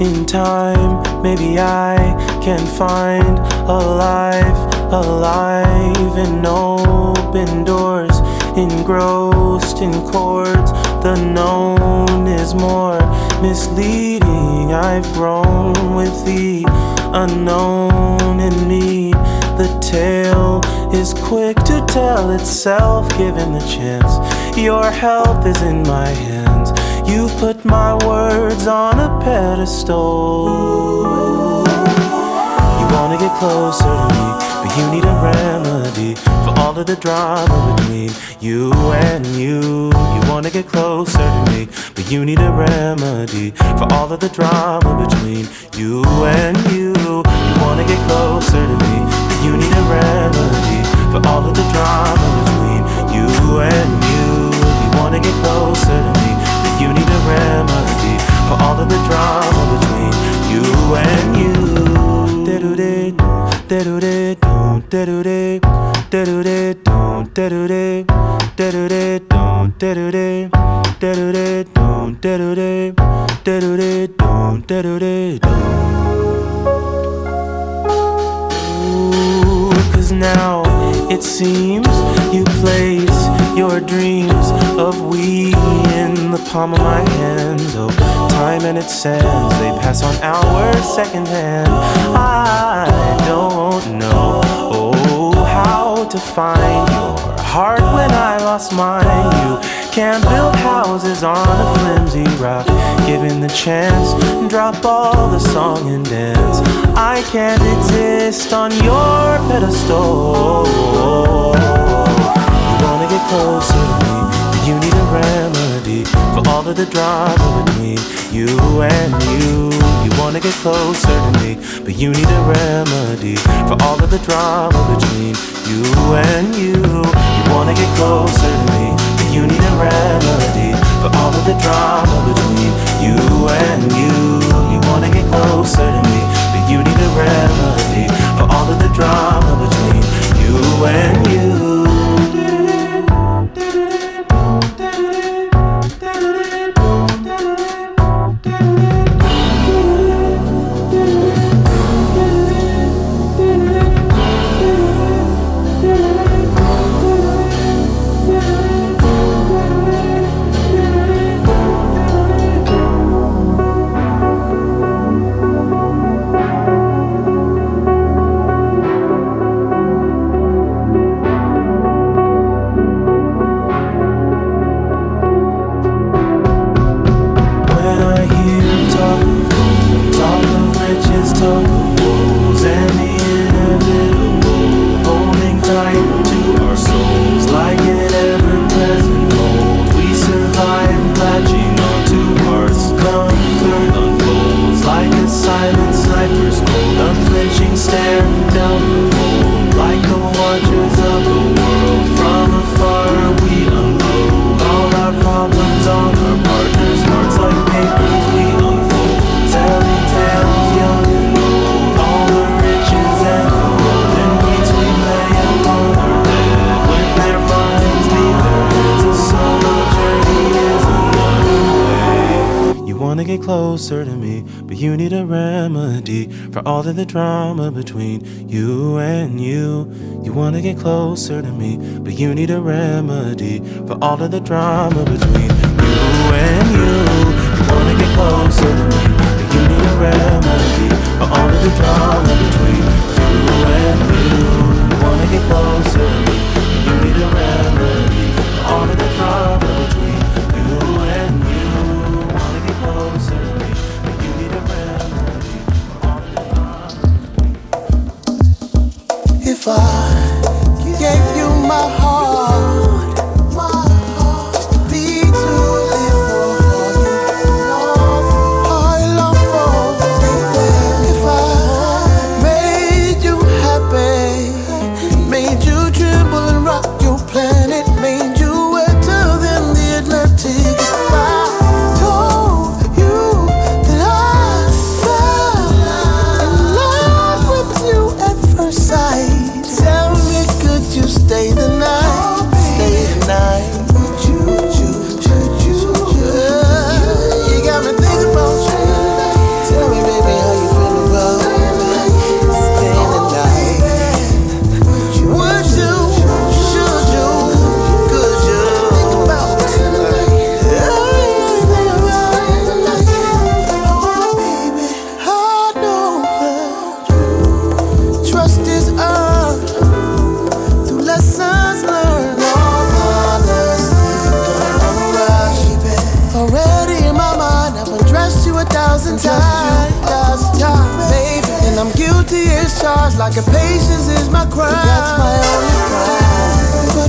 In time, maybe I can find a life alive in open doors, engrossed in chords. The known is more misleading. I've grown with the unknown in me. The tale is quick to tell itself, given the chance. Your health is in my hands. You've put my words on a pedestal. You wanna get closer to me, but you need a remedy for all of the drama between you and you. You wanna get closer to me, but you need a remedy for all of the drama between you and you. You wanna get closer to me, but you need a remedy for all of the drama between you and you. If you wanna get closer to me, then you need a remedy for all of the drama between you and you. Da-do-da, da-do-da, da-do-da, da-do-da, da-do-da, da-do-da, da-do-da, da-do-da, da-do-da, da-do-da, da-do-da, da-do-da. Cause now it seems you place your dreams of we in the palm of my hands. Oh, time and its sands, they pass on hours hand. I don't know oh, how to find you heart when I lost mine. You can't build houses on a flimsy rock. Given the chance, drop all the song and dance. I can't exist on your pedestal. You wanna get closer to me, but you need a remedy for all of the drama between you and you wanna get closer to me, but you need a remedy for all of the drama between you and you. You wanna get closer to me, but you need a remedy for all of the drama between you and you. You wanna get closer to me, but you need a remedy for all of the drama between you and you. wanna get closer to me, but you need a remedy for all of the drama between you and you. You wanna get closer to me, but you need a remedy for all of the drama between you and you. You wanna get closer to me, but you need a remedy for all of the drama between you and you. You wanna get closer to me, but you need a remedy. Guilty is charged like is my crime. That's my only crime.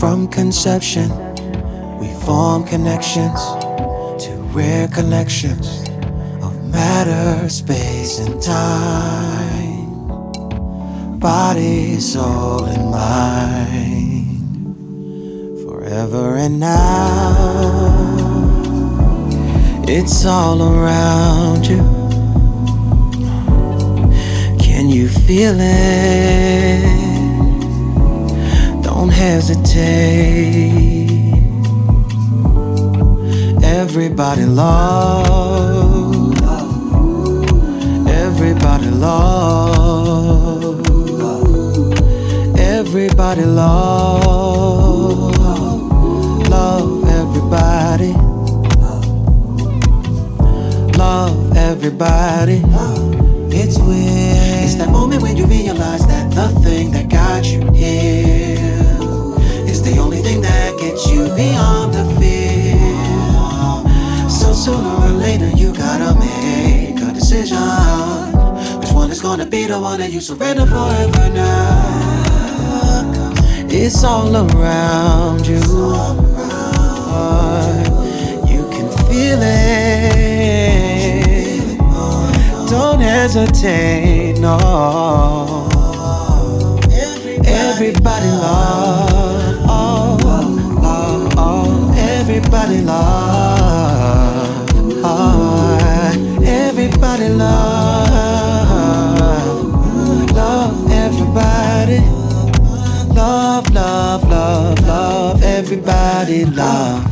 From conception, we form connections to rare collections of matter, space, and time. Body, soul, and mind. Forever and now, it's all around you. Can you feel it? Don't hesitate. Everybody love. Everybody love. Everybody love. Love everybody. Love everybody. It's weird. It's that moment when you realize that the thing that got you here beyond the fear. So sooner or later, you gotta make a decision. Which one is gonna be the one that you surrender forever now? It's all around you. You can feel it. Don't hesitate, no. Everybody loves everybody love. Everybody love. Love everybody. Love, love, love, love everybody love.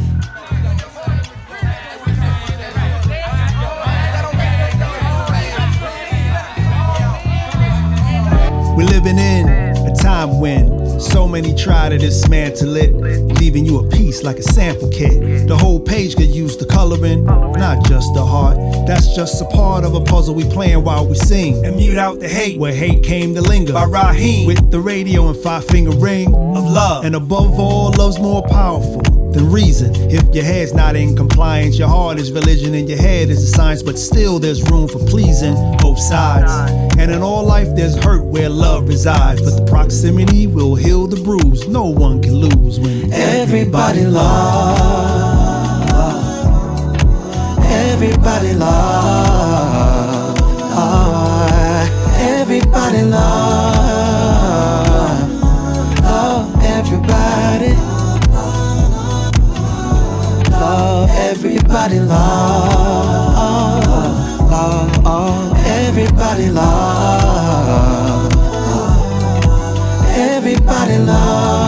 We're living in a time when so many try to dismantle it, leaving you a piece like a sample kit. The whole page could use the coloring, not just the heart. That's just a part of a puzzle we playing while we sing. And mute out the hate, where hate came to linger. By Raheem, with the radio and five finger ring of love. And above all, love's more powerful reason. If your head's not in compliance, your heart is religion and your head is the science, but still there's room for pleasing both sides. And in all life, there's hurt where love resides, but the proximity will heal the bruise. No one can lose when everybody loves. Everybody loves. Everybody loves. Love everybody love. Love everybody love. Everybody love,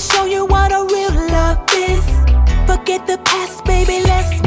show you what a real love is. Forget the past, baby, let's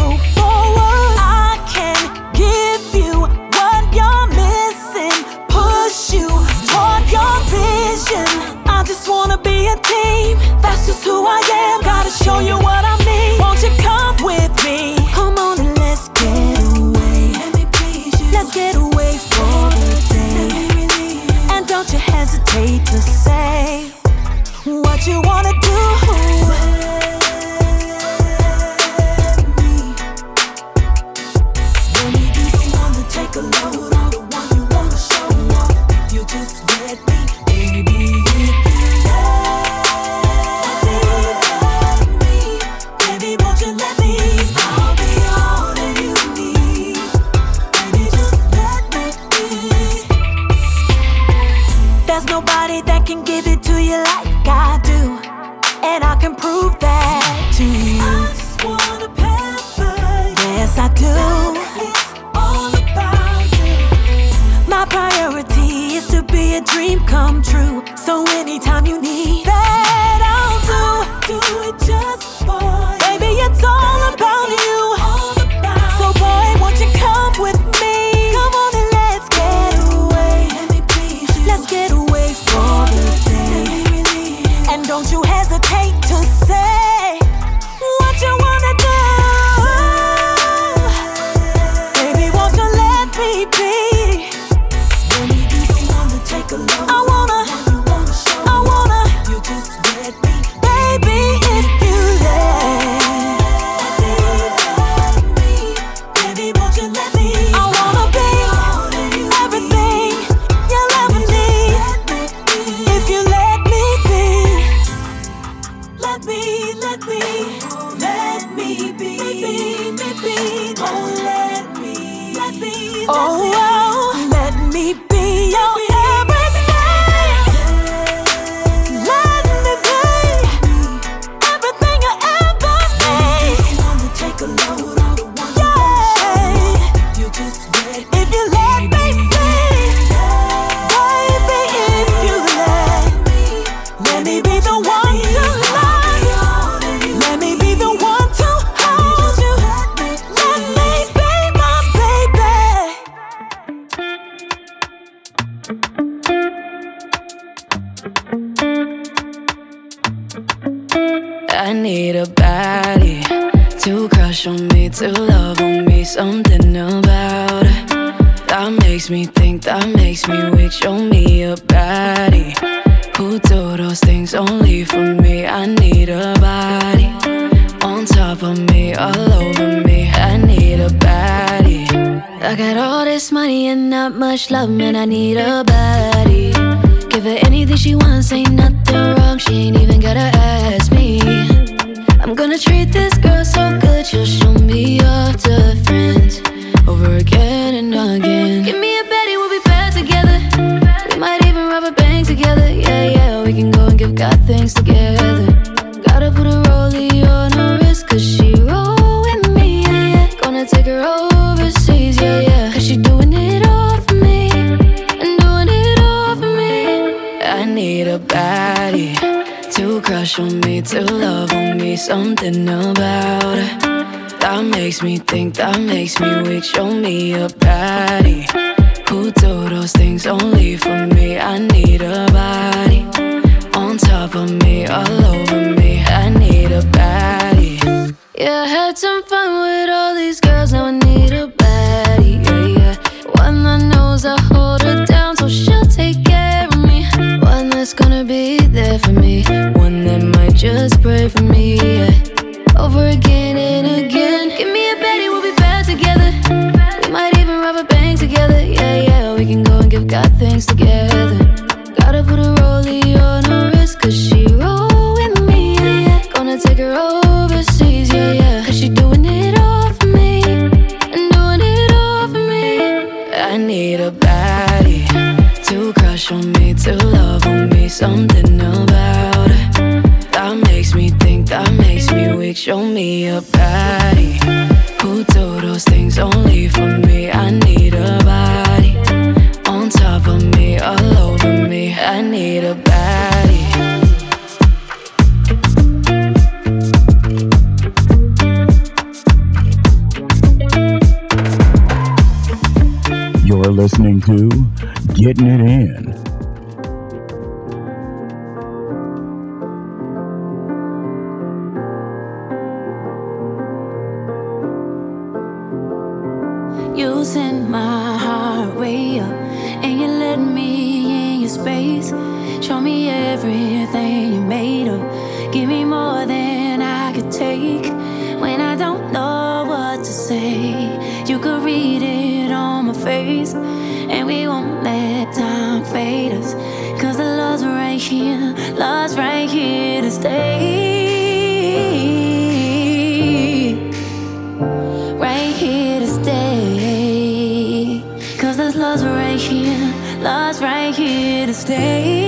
something about it that makes me think, that makes me weak. Show me a body who do those things only for me. I need a body on top of me, all over me. I need a body. Yeah, I had some fun with all these girls. Now I need a baddie. Yeah, yeah. One that knows I hold her down, so she'll take care of me. One that's gonna be there for me. One that might just pray for me over again and again. Give me a Betty, we'll be bad together. We might even rob a bank together. Yeah, yeah, we can go and give God thanks together. who do those things only for me. I need a body on top of me, all over me. I need a. You're listening to Getting It In Cause the love's right here, love's right here to stay. Right here to stay. Cause this love's right here, love's right here to stay.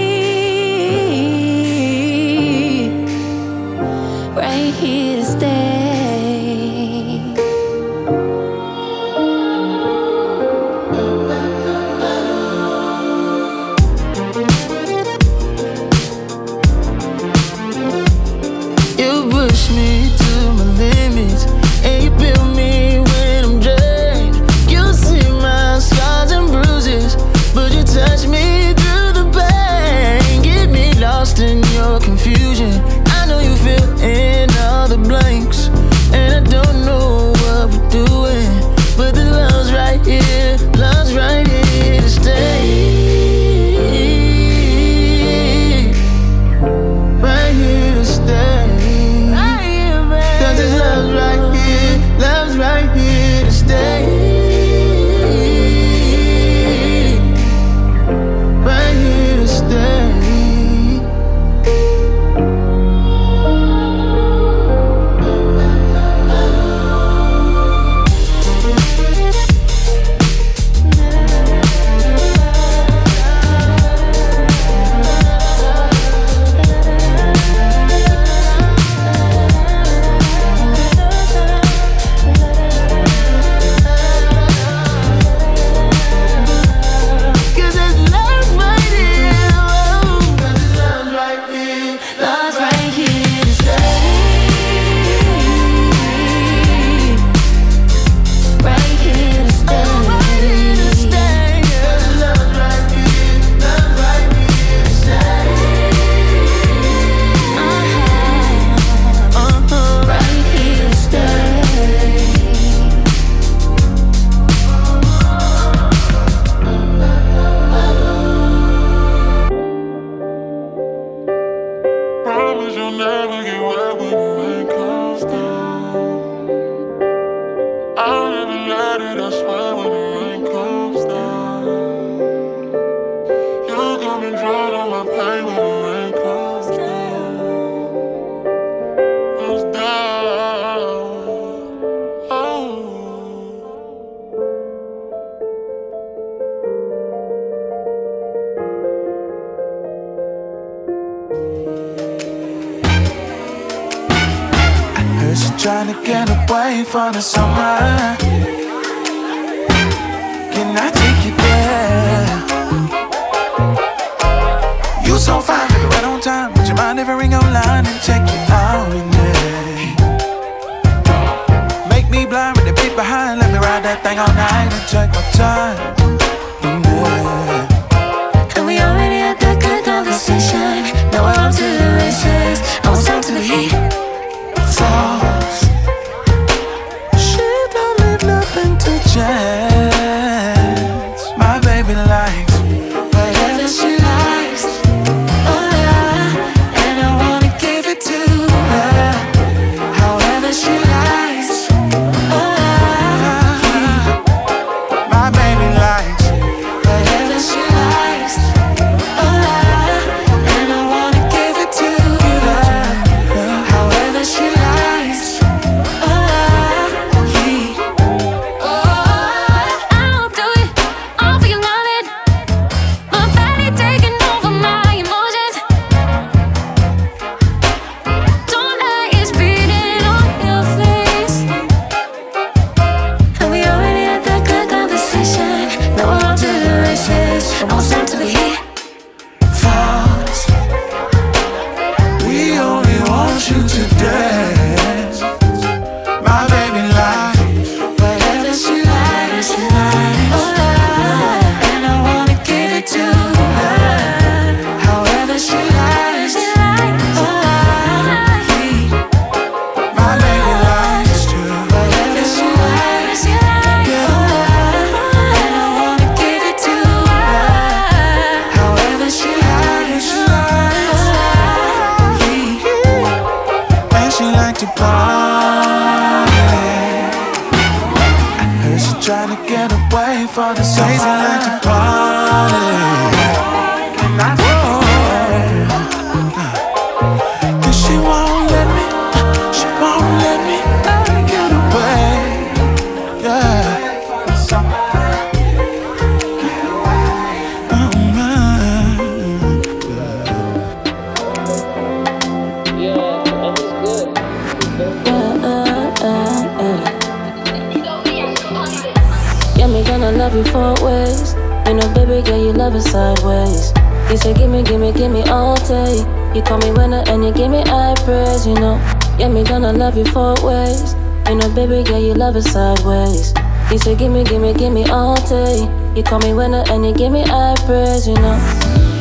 Love you four ways. You know, baby girl, you love it sideways. You say, gimme, gimme, gimme all day. You call me winner and you give me high praise, you know.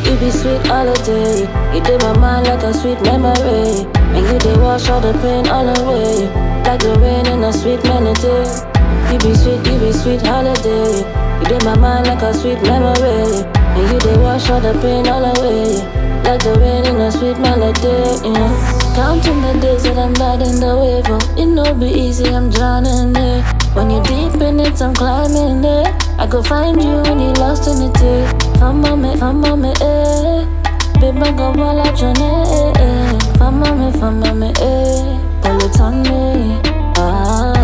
You be sweet all the day. You did my mind like a sweet memory. And you did wash all the pain all away. Like the rain in a sweet melody. You be sweet, you be sweet holiday. You did my mind like a sweet memory. And you did wash all the pain all away. Like the rain in a sweet melody. Yeah. Counting the days that I'm riding the wave. Oh, it no be easy, I'm drowning there. When you're deep in it, I'm climbing it I go find you when you're lost in it. eh. Fama me, fama me, eh. Baby, go ball out your neck. eh. Fama me, fama me, eh. Pull it on me. Ah,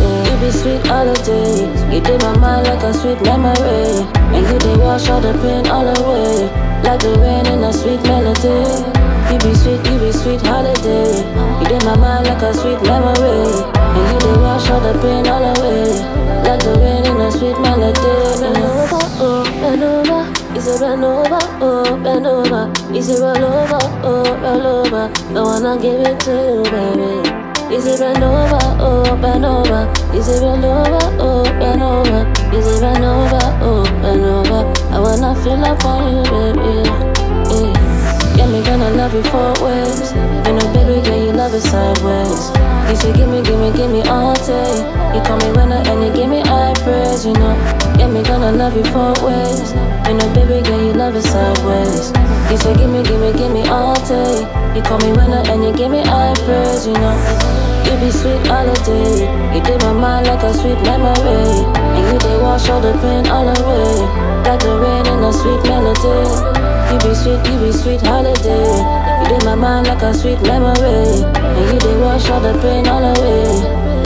yeah. You be sweet holiday. You did my mind like a sweet memory. And you did wash all the pain all away. Like the rain in a sweet melody. Be sweet, you be sweet holiday. You did my mind like a sweet memory. And you did wash all the pain all away. Like the rain in a sweet melody. Bend over, oh, bend over. You say bend over, oh, bend over. You say roll over, oh, roll over. I wanna give it to you, baby. You say bend over, oh, bend over. You say bend over, oh, bend over. You say bend over, oh, bend over. I wanna feel up on you, baby. Yeah, me gonna love you four ways. You know, baby, yeah, you love it sideways. You say, gimme, gimme, gimme all day. You call me winner and you give me high praise, you know. Yeah, me gonna love you four ways. You know, baby, yeah, you love it sideways. You say, gimme, gimme, gimme all day. You call me winner and you give me high praise, you know. You be sweet holiday. You did my mind like a sweet memory. And you did wash all the pain all away. Like the rain in a sweet melody. You be sweet, you be sweet holiday. You did my mind like a sweet memory. And you did wash all the pain all away.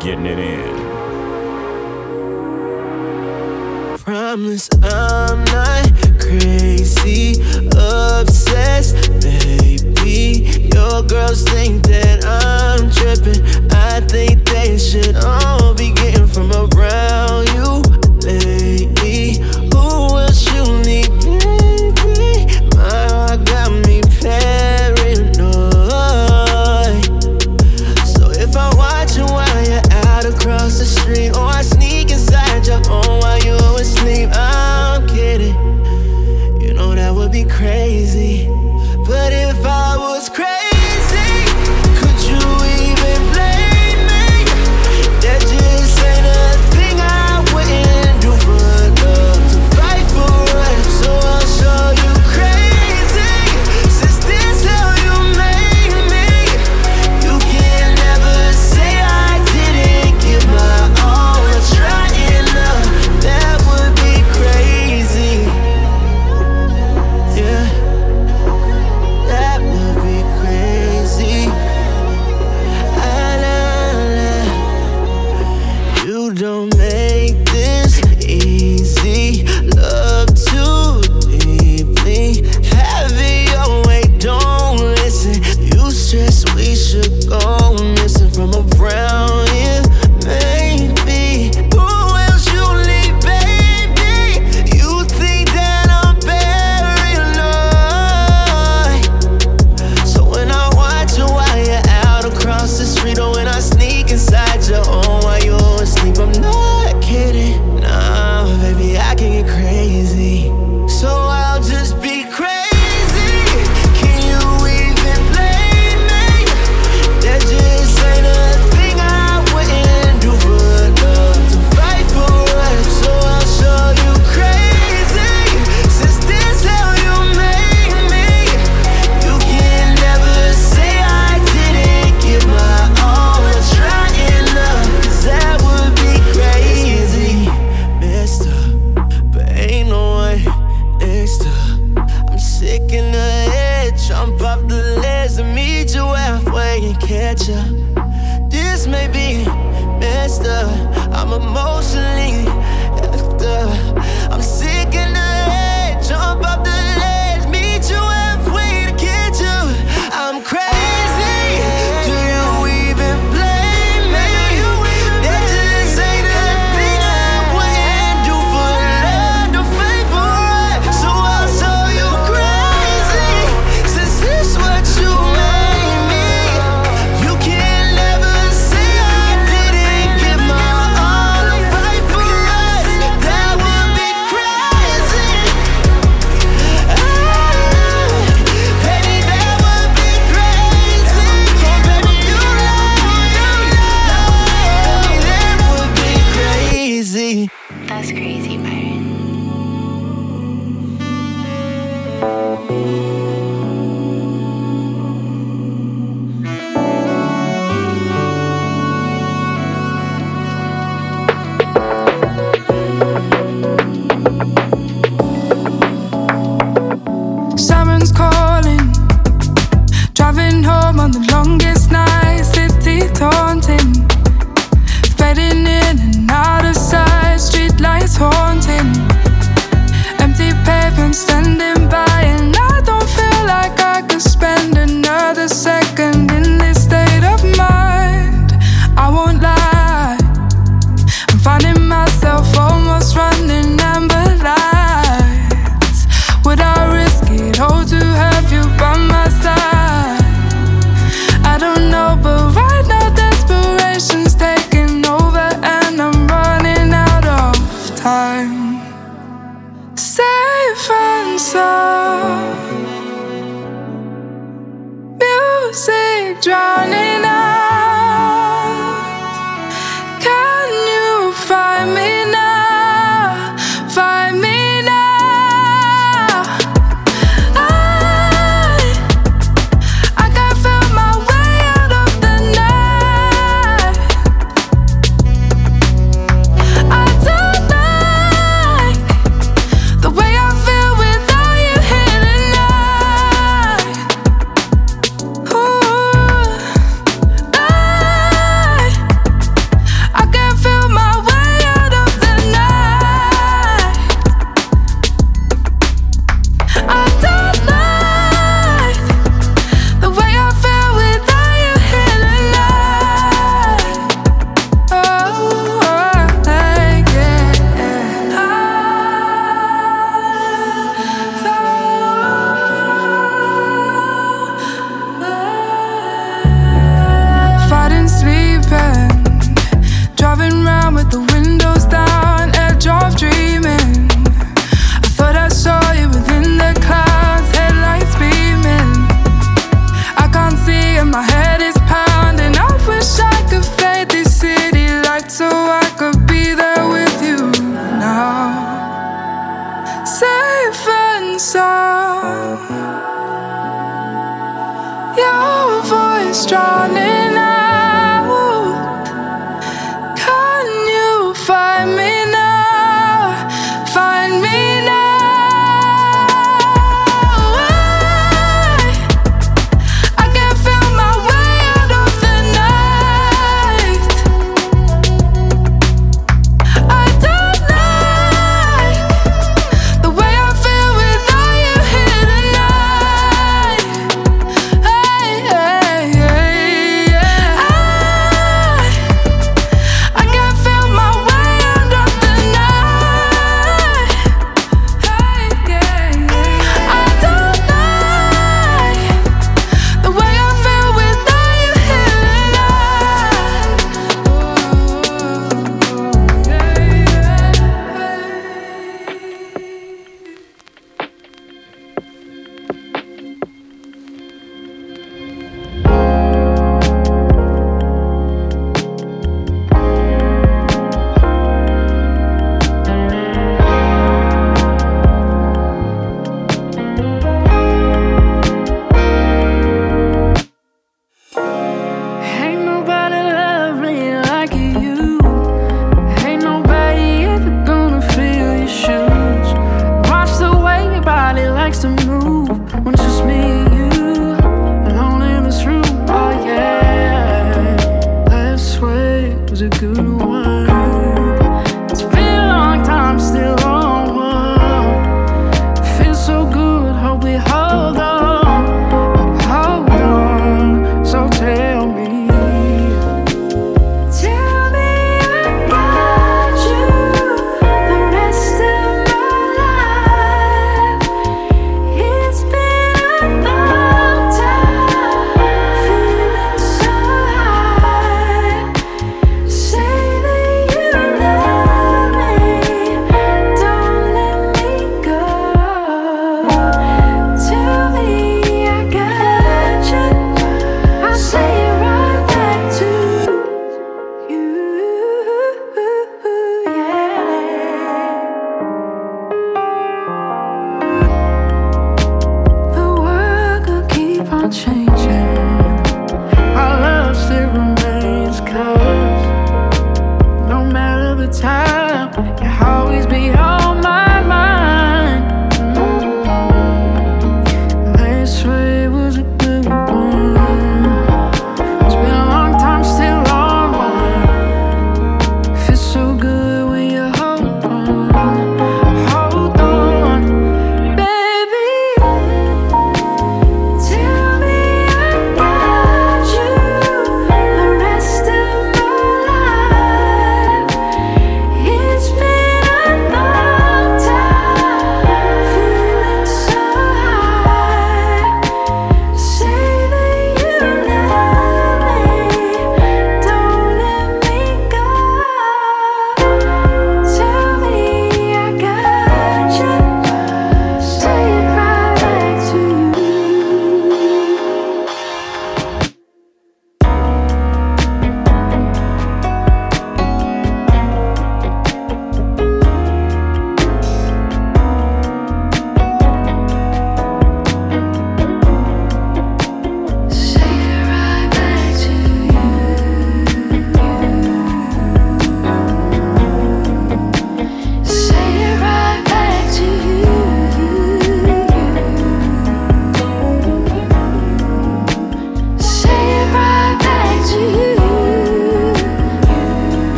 Getting it in. promise I'm not crazy, obsessed, baby. Your girls think that I'm tripping. I think they should all be getting from around you lately.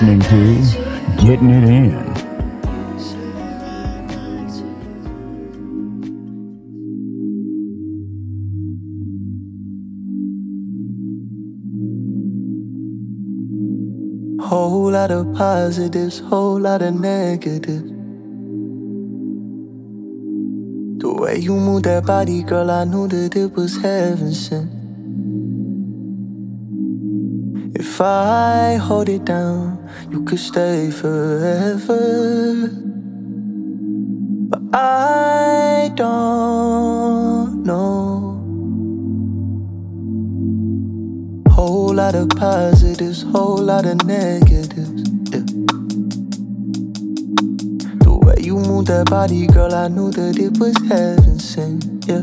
Listening to Getting It In. Whole lot of positives, whole lot of negatives. The way you move that body, girl, I knew that it was heaven sent. If I hold it down, you could stay forever. But I don't know. Whole lot of positives, whole lot of negatives. Yeah. The way you move that body, girl, I knew that it was heaven sent. Yeah.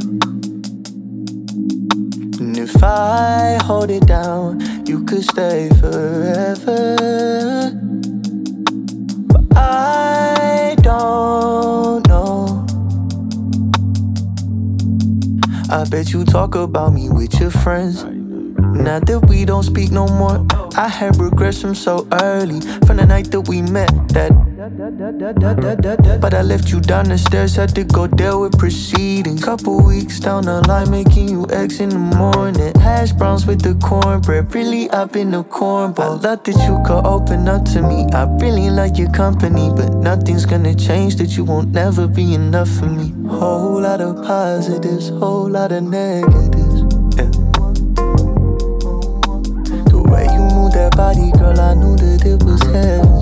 And if I hold it down, you could stay forever. But I don't know. I bet you talk about me with your friends. Now that we don't speak no more, I had regrets from so early, from the night that we met. That, but I left you down the stairs, had to go deal with proceedings. Couple weeks down the line, making you eggs in the morning. Hash browns with the cornbread, really up in the cornball. I love that you could open up to me. I really like your company, but nothing's gonna change. That you won't never be enough for me. Whole lot of positives, whole lot of negatives. Yeah. The way you move that body, girl, I knew that it was heaven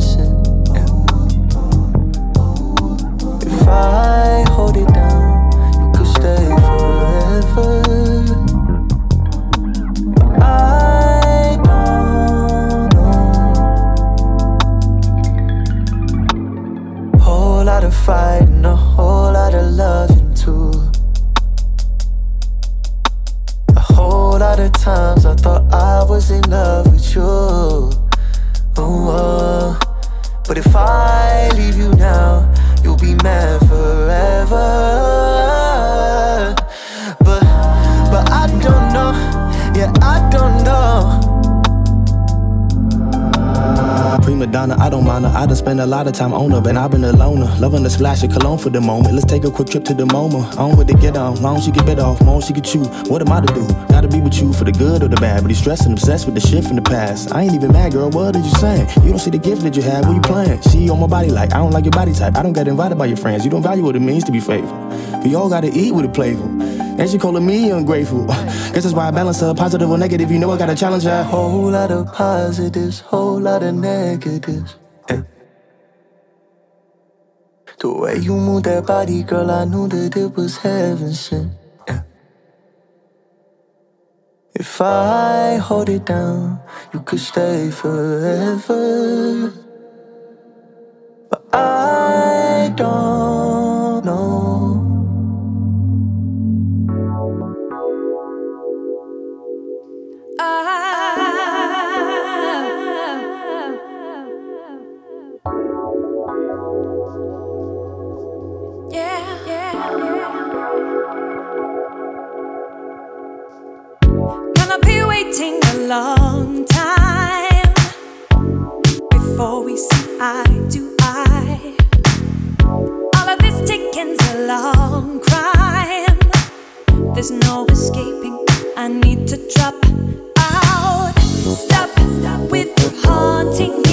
나는 I don't mind her. I done spent a lot of time on her, but I've been a loner. Loving the splash of cologne for the moment. Let's take a quick trip to the MoMA. On with the get on, long she get bit off, more she could chew. What am I to do? Gotta be with you for the good or the bad. But he's stressed and obsessed with the shit from the past. I ain't even mad, girl. What are you saying? You don't see the gift that you have. What you playing? She on my body like I don't like your body type. I don't get invited by your friends. You don't value what it means to be faithful. We all gotta eat with a playful. And she calling me ungrateful. Guess that's why I balance her positive or negative. You know I gotta challenge her. Whole lot of positives, whole lot of negatives. The way you move that body, girl, I knew that it was heaven sent. Yeah. If I hold it down, you could stay forever. But I don't. long time before we see eye to eye. All of this ticking's a long crime. There's no escaping. I need to drop out. Stop, stop with your haunting.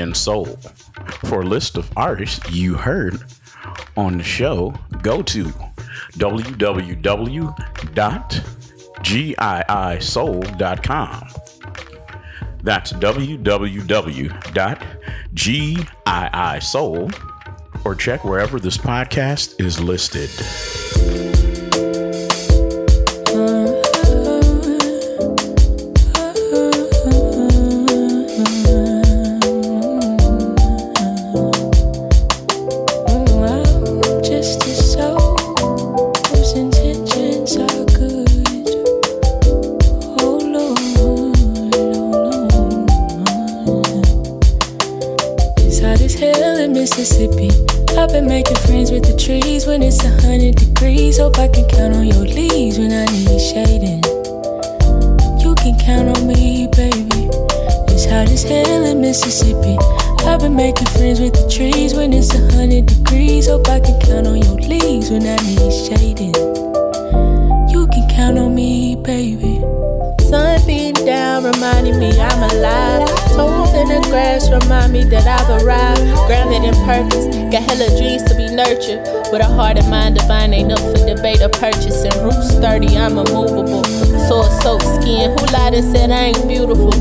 and soul. For a list of artists you heard on the show, go to www.giisoul.com. That's www.giisoul.com or check wherever this podcast is listed. When it's a hundred degrees. Hope I can count on your leaves Grass remind me that I've arrived. Grounded in purpose, got hella dreams to be nurtured. With a heart and mind divine, ain't up for debate or purchasing. Roots sturdy, I'm immovable. Soil soaked skin, who lied and said I ain't beautiful?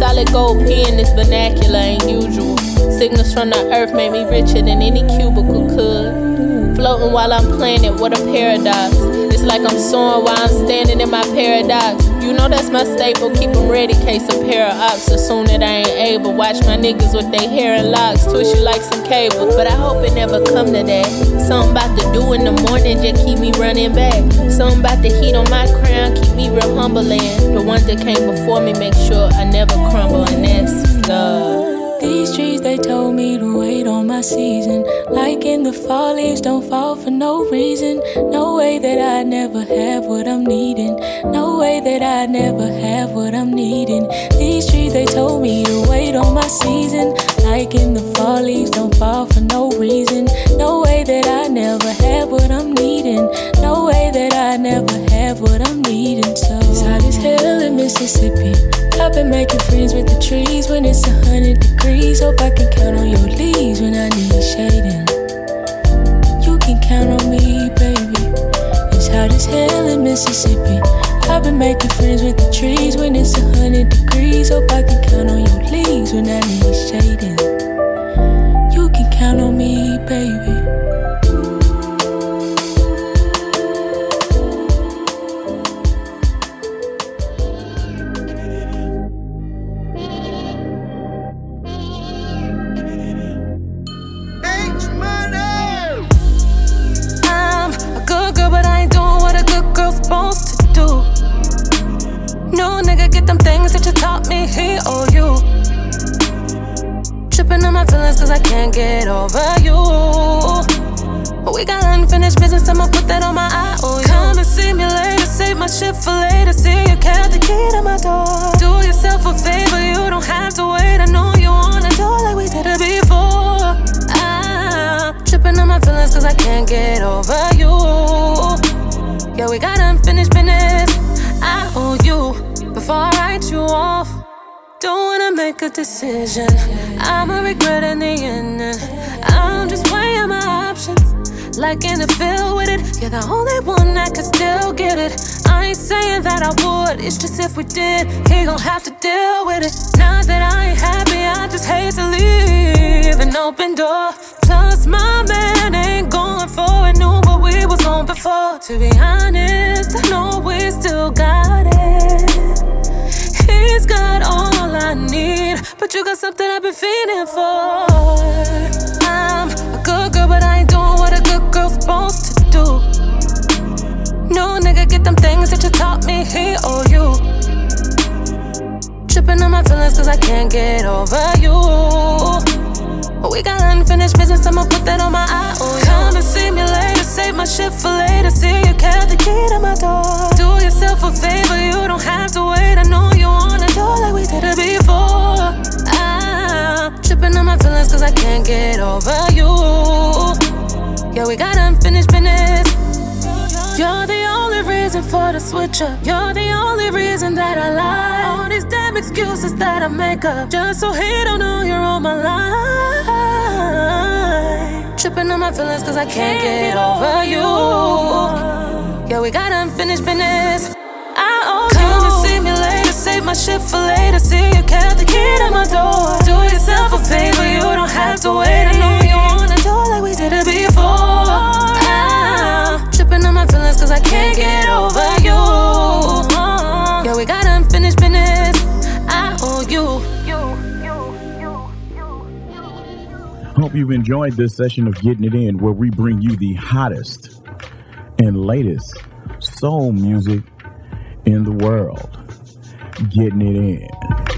Solid gold pen, this vernacular ain't usual. Signals from the earth made me richer than any cubicle could. Floating while I'm planning, what a paradox. It's like I'm soaring while I'm standing in my paradox. You know that's my staple, keep them ready, case a pair of ops. soon that I ain't able. Watch my niggas with their hair and locks, twist you like some cable. But I hope it never come to that. Something about to do in the morning, just keep me running back. Something about the heat on my crown, keep me real humble. And the ones that came before me make sure I never crumble, and that's love. These trees, they told me to wait on my season. Like in the fall, leaves don't fall for no reason. No way that I never have what I'm needing. No way that I never have what I'm needing. These trees, they told me to wait on my season. Like in the fall, leaves don't fall for no reason. No way that I never have what I'm needing. That I never have what I'm needing. So it's hot as hell in Mississippi. I've been making friends with the trees when it's a hundred degrees. Hope I can count on your leaves when I need shading. You can count on me, baby. It's hot as hell in Mississippi. I've been making friends with the trees when it's a hundred degrees. Hope I can count on your leaves when I need shading. You can count on me, baby. Me, he owe you. Tripping on my feelings cause I can't get over you. We got unfinished business, I'ma put that on my IOU. Come and see me later, save my shit for later. See you count the key to my door. Do yourself a favor, you don't have to wait. I know you wanna do like we did it before. I'm tripping on my feelings cause I can't get over you. Yeah, we got unfinished business. I owe you before I write you off. Don't wanna make a decision. I'ma regret in the end. I'm just weighing my options. Like in the field with it. You're the only one that could still get it. I ain't saying that I would. It's just if we did, he gon' have to deal with it. Not that I ain't happy, I just hate to leave an open door. Plus, my man ain't going for it. Knew what we was on before. To be honest, I know we still got it. He's got all I need, but you got something I've been feeling for. I'm a good girl, but I ain't doing what a good girl's supposed to do. No nigga, get them things that you taught me, he owe you. Tripping on my feelings cause I can't get over you. We got unfinished business, I'ma put that on my IOU. Oh, Come and see me later, save my shit for later. See you count the key to my door. Do yourself a favor, you don't have to wait. I know you wanna do like we did it before. I'm tripping on my feelings cause I can't get over you. Yeah, we got unfinished business. You're the only reason for the switch up. You're the only reason that I lie. All these damn excuses that I make up. Just so he don't know you're on my line. Tripping on my feelings cause I can't get over you. Yeah, we got unfinished business. I owe you. Come and see me later, save my shit for later. See you count the key to my door. Do yourself a favor, you don't have to wait. I know you wanna do like we did it before. Cause I can't get over you. Yeah, we got unfinished business. I owe you. Hope you've enjoyed this session of Getting It In, where we bring you the hottest and latest soul music in the world. Getting It In.